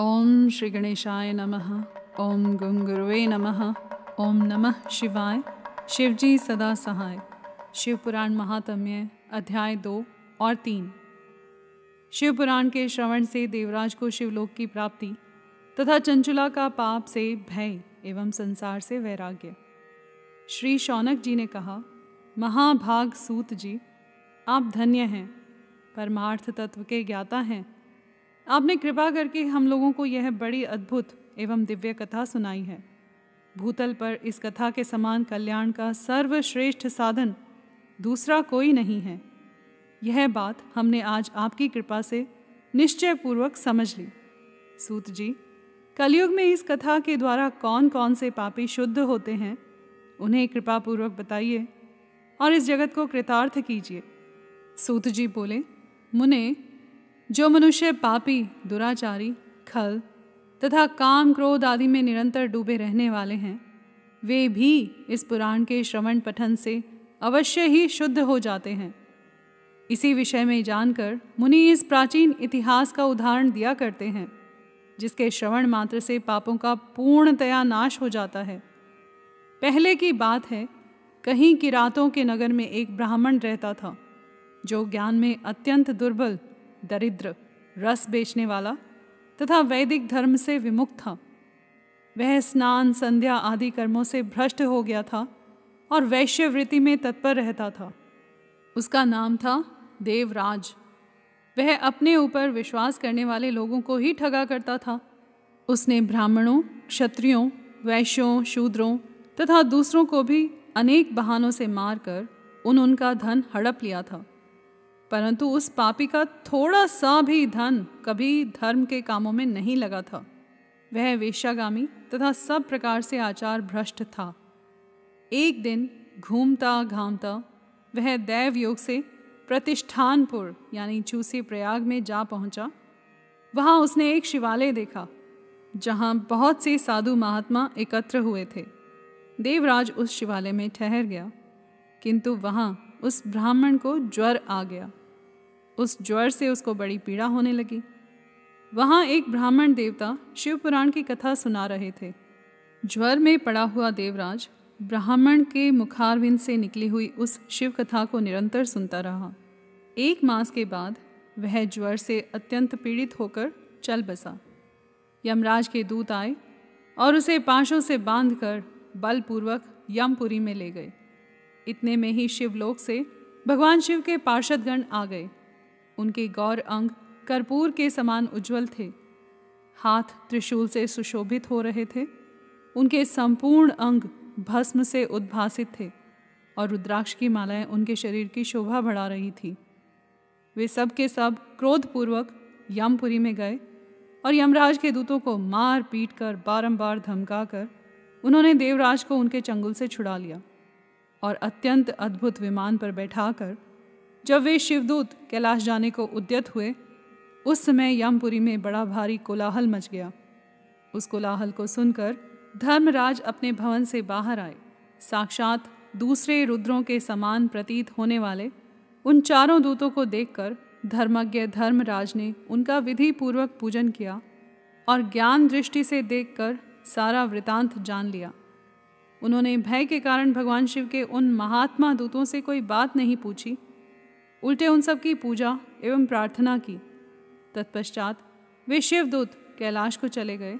ओम श्री गणेशाय नमः, ओम गंग नमः, ओम नमः शिवाय। शिवजी सदा सहाय। शिवपुराण महात्म्य अध्याय दो और तीन। शिवपुराण के श्रवण से देवराज को शिवलोक की प्राप्ति तथा चंचुला का पाप से भय एवं संसार से वैराग्य। श्री शौनक जी ने कहा, महाभाग सूत जी, आप धन्य हैं, परमार्थ तत्व के ज्ञाता हैं आपने कृपा करके हम लोगों को यह बड़ी अद्भुत एवं दिव्य कथा सुनाई है। भूतल पर इस कथा के समान कल्याण का सर्वश्रेष्ठ साधन दूसरा कोई नहीं है। यह बात हमने आज आपकी कृपा से निश्चय पूर्वक समझ ली। सूत जी, कलयुग में इस कथा के द्वारा कौन कौन से पापी शुद्ध होते हैं, उन्हें कृपा पूर्वक बताइए और इस जगत को कृतार्थ कीजिए। सूत जी बोले, मुने जो मनुष्य पापी, दुराचारी, खल तथा काम क्रोध आदि में निरंतर डूबे रहने वाले हैं, वे भी इस पुराण के श्रवण पठन से अवश्य ही शुद्ध हो जाते हैं। इसी विषय में जानकर मुनि इस प्राचीन इतिहास का उदाहरण दिया करते हैं, जिसके श्रवण मात्र से पापों का पूर्णतया नाश हो जाता है। पहले की बात है, कहीं किरातों के नगर में एक ब्राह्मण रहता था, जो ज्ञान में अत्यंत दुर्बल दरिद्र, रस बेचने वाला तथा वैदिक धर्म से विमुख था। वह स्नान, संध्या आदि कर्मों से भ्रष्ट हो गया था और वैश्यवृत्ति में तत्पर रहता था। उसका नाम था देवराज। वह अपने ऊपर विश्वास करने वाले लोगों को ही ठगा करता था। उसने ब्राह्मणों, क्षत्रियों, वैश्यों, शूद्रों तथा दूसरों को भी अनेक बहानों से मारकर उन उनका धन हड़प लिया था। परंतु उस पापी का थोड़ा सा भी धन कभी धर्म के कामों में नहीं लगा था। वह वेश्यागामी तथा सब प्रकार से आचार भ्रष्ट था। एक दिन घूमता घामता वह दैव योग से प्रतिष्ठानपुर यानी चूसी प्रयाग में जा पहुँचा। वहाँ उसने एक शिवालय देखा, जहाँ बहुत से साधु महात्मा एकत्र हुए थे। देवराज उस शिवालय में ठहर गया, किंतु वहाँ उस ब्राह्मण को ज्वर आ गया। उस ज्वर से उसको बड़ी पीड़ा होने लगी। वहाँ एक ब्राह्मण देवता शिव पुराण की कथा सुना रहे थे। ज्वर में पड़ा हुआ देवराज ब्राह्मण के मुखारविंद से निकली हुई उस शिव कथा को निरंतर सुनता रहा। एक मास के बाद वह ज्वर से अत्यंत पीड़ित होकर चल बसा। यमराज के दूत आए और उसे पाशों से बांधकर बलपूर्वक यमपुरी में ले गए। इतने में ही शिवलोक से भगवान शिव के पार्षदगण आ गए। उनके गौर अंग कर्पूर के समान उज्जवल थे। हाथ त्रिशूल से सुशोभित हो रहे थे। उनके संपूर्ण अंग भस्म से उद्भासित थे और रुद्राक्ष की मालाएँ उनके शरीर की शोभा बढ़ा रही थी। वे सब के सब क्रोधपूर्वक यमपुरी में गए और यमराज के दूतों को मार पीट कर बारम्बार धमका कर उन्होंने देवराज को उनके चंगुल से छुड़ा लिया और अत्यंत अद्भुत विमान पर बैठाकर जब वे शिवदूत कैलाश जाने को उद्यत हुए, उस समय यमपुरी में बड़ा भारी कोलाहल मच गया। उस कोलाहल को सुनकर धर्मराज अपने भवन से बाहर आए। साक्षात दूसरे रुद्रों के समान प्रतीत होने वाले उन चारों दूतों को देखकर धर्मज्ञ धर्मराज ने उनका विधि पूर्वक पूजन किया और ज्ञान दृष्टि से देखकर सारा वृतांत जान लिया। उन्होंने भय के कारण भगवान शिव के उन महात्मा दूतों से कोई बात नहीं पूछी। उल्टे उन सब की पूजा एवं प्रार्थना की। तत्पश्चात वे शिवदूत कैलाश को चले गए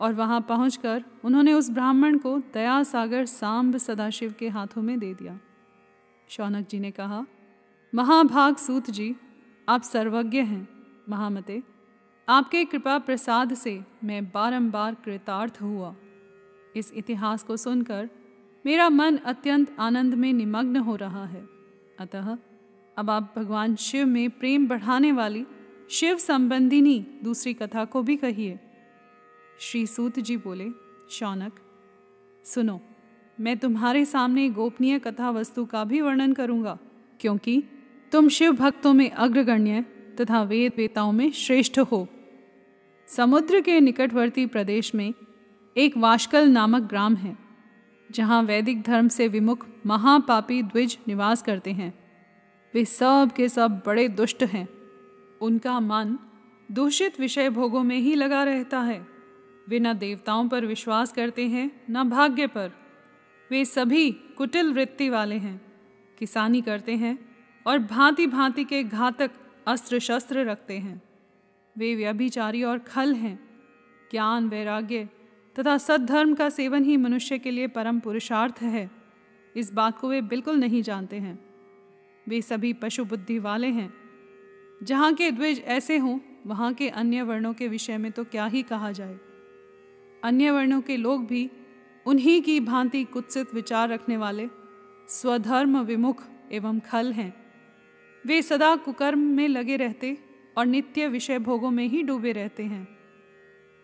और वहाँ पहुंचकर उन्होंने उस ब्राह्मण को दया सागर सांब सदाशिव के हाथों में दे दिया। शौनक जी ने कहा, महाभाग सूत जी, आप सर्वज्ञ हैं, महामते। आपके कृपा प्रसाद से मैं बारंबार कृतार्थ हुआ। इस इतिहास को सुनकर मेरा मन अत्यंत आनंद में निमग्न हो रहा है। अतः अब आप भगवान शिव में प्रेम बढ़ाने वाली शिव संबंधिनी दूसरी कथा को भी कहिए। श्री सूत जी बोले, शौनक, सुनो, मैं तुम्हारे सामने गोपनीय कथा वस्तु का भी वर्णन करूँगा, क्योंकि तुम शिव भक्तों में अग्रगण्य तथा वेद वेताओं में श्रेष्ठ हो। समुद्र के निकटवर्ती प्रदेश में एक वाशकल नामक ग्राम है, जहाँ वैदिक धर्म से विमुख महापापी द्विज निवास करते हैं। वे सब के सब बड़े दुष्ट हैं। उनका मन दूषित विषय भोगों में ही लगा रहता है। वे न देवताओं पर विश्वास करते हैं, न भाग्य पर। वे सभी कुटिल वृत्ति वाले हैं। किसानी करते हैं और भांति भांति के घातक अस्त्र शस्त्र रखते हैं। वे व्यभिचारी और खल हैं। ज्ञान, वैराग्य तथा सद्धर्म का सेवन ही मनुष्य के लिए परम पुरुषार्थ है। इस बात को वे बिल्कुल नहीं जानते हैं। वे सभी पशु बुद्धि वाले हैं। जहाँ के द्विज ऐसे हों, वहाँ के अन्य वर्णों के विषय में तो क्या ही कहा जाए। अन्य वर्णों के लोग भी उन्हीं की भांति कुत्सित विचार रखने वाले स्वधर्म विमुख एवं खल हैं। वे सदा कुकर्म में लगे रहते और नित्य विषय भोगों में ही डूबे रहते हैं।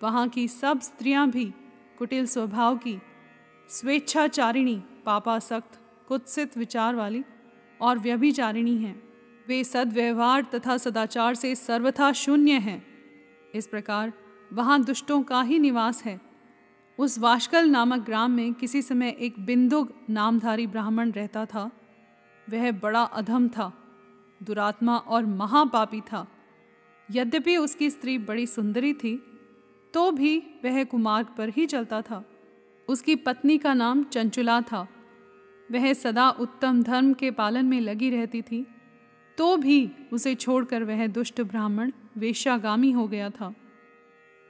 वहाँ की सब स्त्रियाँ भी कुटिल स्वभाव की स्वेच्छाचारिणी, पापासक्त, कुत्सित विचार वाली और व्यभिचारिणी हैं। वे सद्व्यवहार तथा सदाचार से सर्वथा शून्य हैं। इस प्रकार वहाँ दुष्टों का ही निवास है। उस वाशकल नामक ग्राम में किसी समय एक बिंदुग नामधारी ब्राह्मण रहता था। वह बड़ा अधम था, दुरात्मा और महापापी था। यद्यपि उसकी स्त्री बड़ी सुंदरी थी तो भी वह कुमार्ग पर ही चलता था। उसकी पत्नी का नाम चंचुला था। वह सदा उत्तम धर्म के पालन में लगी रहती थी तो भी उसे छोड़कर वह दुष्ट ब्राह्मण वेश्यागामी हो गया था।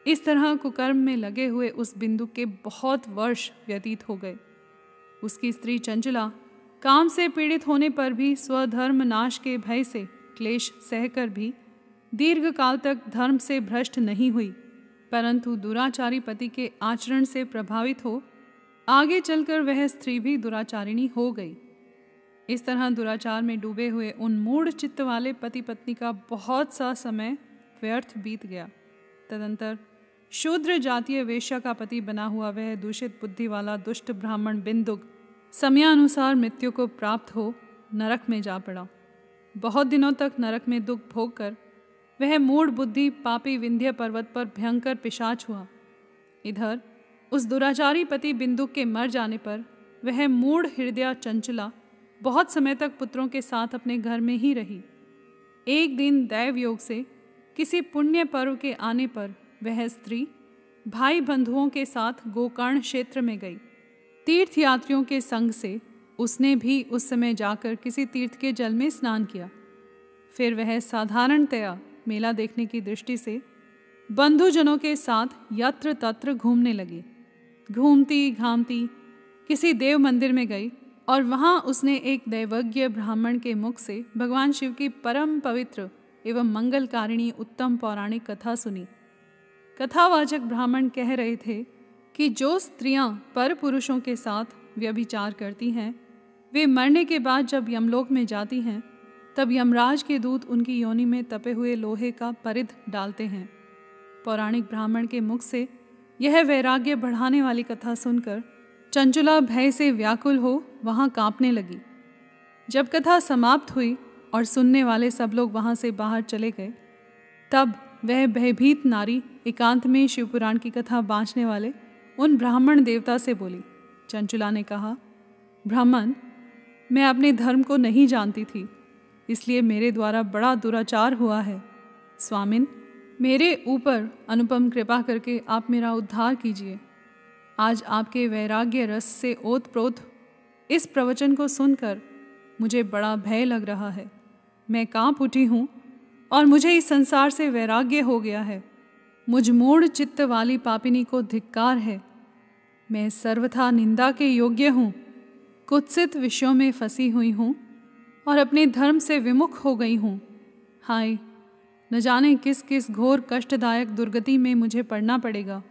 इस तरह कुकर्म में लगे हुए उस बिंदु के बहुत वर्ष व्यतीत हो गए। उसकी स्त्री चंचला काम से पीड़ित होने पर भी स्वधर्म नाश के भय से क्लेश सहकर भी दीर्घ काल तक धर्म से भ्रष्ट नहीं हुई, परंतु दुराचारी पति के आचरण से प्रभावित हो आगे चलकर वह स्त्री भी दुराचारिणी हो गई। इस तरह दुराचार में डूबे हुए उन मूढ़ चित्त वाले पति पत्नी का बहुत सा समय व्यर्थ बीत गया। तदंतर शूद्र जातीय वेश्या का पति बना हुआ वह दूषित बुद्धि वाला दुष्ट ब्राह्मण बिंदुक समयानुसार मृत्यु को प्राप्त हो नरक में जा पड़ा। बहुत दिनों तक नरक में दुख भोग कर वह मूढ़ बुद्धि पापी विंध्य पर्वत पर भयंकर पिशाच हुआ। इधर उस दुराचारी पति बिंदु के मर जाने पर वह मूढ़ हृदय चंचला, बहुत समय तक पुत्रों के साथ अपने घर में ही रही। एक दिन दैव योग से किसी पुण्य पर्व के आने पर वह स्त्री भाई बंधुओं के साथ गोकर्ण क्षेत्र में गई। तीर्थ यात्रियों के संग से उसने भी उस समय जाकर किसी तीर्थ के जल में स्नान किया। फिर वह साधारणतया मेला देखने की दृष्टि से बंधुजनों के साथ यत्र तत्र घूमने लगी। घूमती, घामती, किसी देव मंदिर में गई और वहाँ उसने एक दैवज्ञ ब्राह्मण के मुख से भगवान शिव की परम पवित्र एवं मंगलकारिणी उत्तम पौराणिक कथा सुनी। कथावाचक ब्राह्मण कह रहे थे कि जो स्त्रियाँ पर पुरुषों के साथ व्यभिचार करती हैं, वे मरने के बाद जब यमलोक में जाती हैं, तब यमराज के दूत उनकी योनि में तपे हुए लोहे का परिध डालते हैं। पौराणिक ब्राह्मण के मुख से यह वैराग्य बढ़ाने वाली कथा सुनकर चंचुला भय से व्याकुल हो वहाँ कांपने लगी। जब कथा समाप्त हुई और सुनने वाले सब लोग वहाँ से बाहर चले गए, तब वह भयभीत नारी एकांत में शिवपुराण की कथा बाँचने वाले उन ब्राह्मण देवता से बोली। चंचुला ने कहा, ब्राह्मण, मैं अपने धर्म को नहीं जानती थी, इसलिए मेरे द्वारा बड़ा दुराचार हुआ है। स्वामिन मेरे ऊपर अनुपम कृपा करके आप मेरा उद्धार कीजिए। आज आपके वैराग्य रस से ओत प्रोत इस प्रवचन को सुनकर मुझे बड़ा भय लग रहा है। मैं काँप उठी हूँ और मुझे इस संसार से वैराग्य हो गया है। मुझ मूढ़ चित्त वाली पापिनी को धिक्कार है। मैं सर्वथा निंदा के योग्य हूँ, कुत्सित विषयों में फंसी हुई हूँ और अपने धर्म से विमुख हो गई हूँ। हाय न जाने किस किस घोर कष्टदायक दुर्गति में मुझे पड़ना पड़ेगा।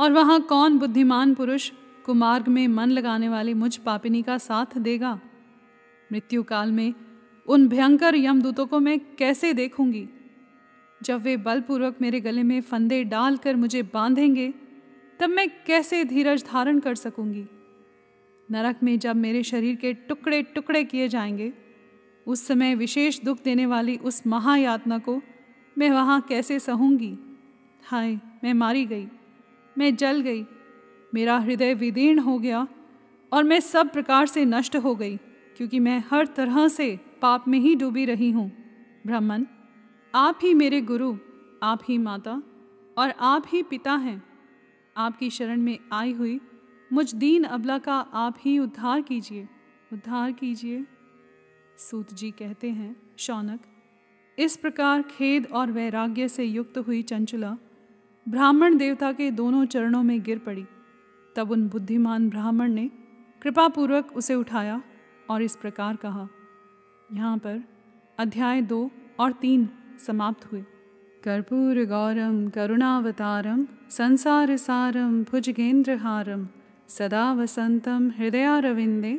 और वहाँ कौन बुद्धिमान पुरुष कुमार्ग में मन लगाने वाली मुझ पापिनी का साथ देगा? मृत्यु काल में उन भयंकर यमदूतों को मैं कैसे देखूँगी? जब वे बलपूर्वक मेरे गले में फंदे डालकर मुझे बांधेंगे, तब मैं कैसे धीरज धारण कर सकूँगी? नरक में जब मेरे शरीर के टुकड़े टुकड़े किए जाएँगे उस समय विशेष दुख देने वाली उस महायातना को मैं वहाँ कैसे सहूँगी? हाय, मैं मारी गई, मैं जल गई, मेरा हृदय विदीर्ण हो गया और मैं सब प्रकार से नष्ट हो गई, क्योंकि मैं हर तरह से पाप में ही डूबी रही हूँ। ब्राह्मण, आप ही मेरे गुरु, आप ही माता और आप ही पिता हैं। आपकी शरण में आई हुई मुझ दीन अबला का आप ही उद्धार कीजिए उद्धार कीजिए। सूत जी कहते हैं, शौनक, इस प्रकार खेद और वैराग्य से युक्त हुई चंचला ब्राह्मण देवता के दोनों चरणों में गिर पड़ी। तब उन बुद्धिमान ब्राह्मण ने कृपापूर्वक उसे उठाया और इस प्रकार कहा, यहाँ पर अध्याय दो और तीन समाप्त हुए। कर्पूर गौरम, करुणावतारम, संसार सारम, भुजगेंद्रहारम, सदा वसंतम, हृदयारविंदे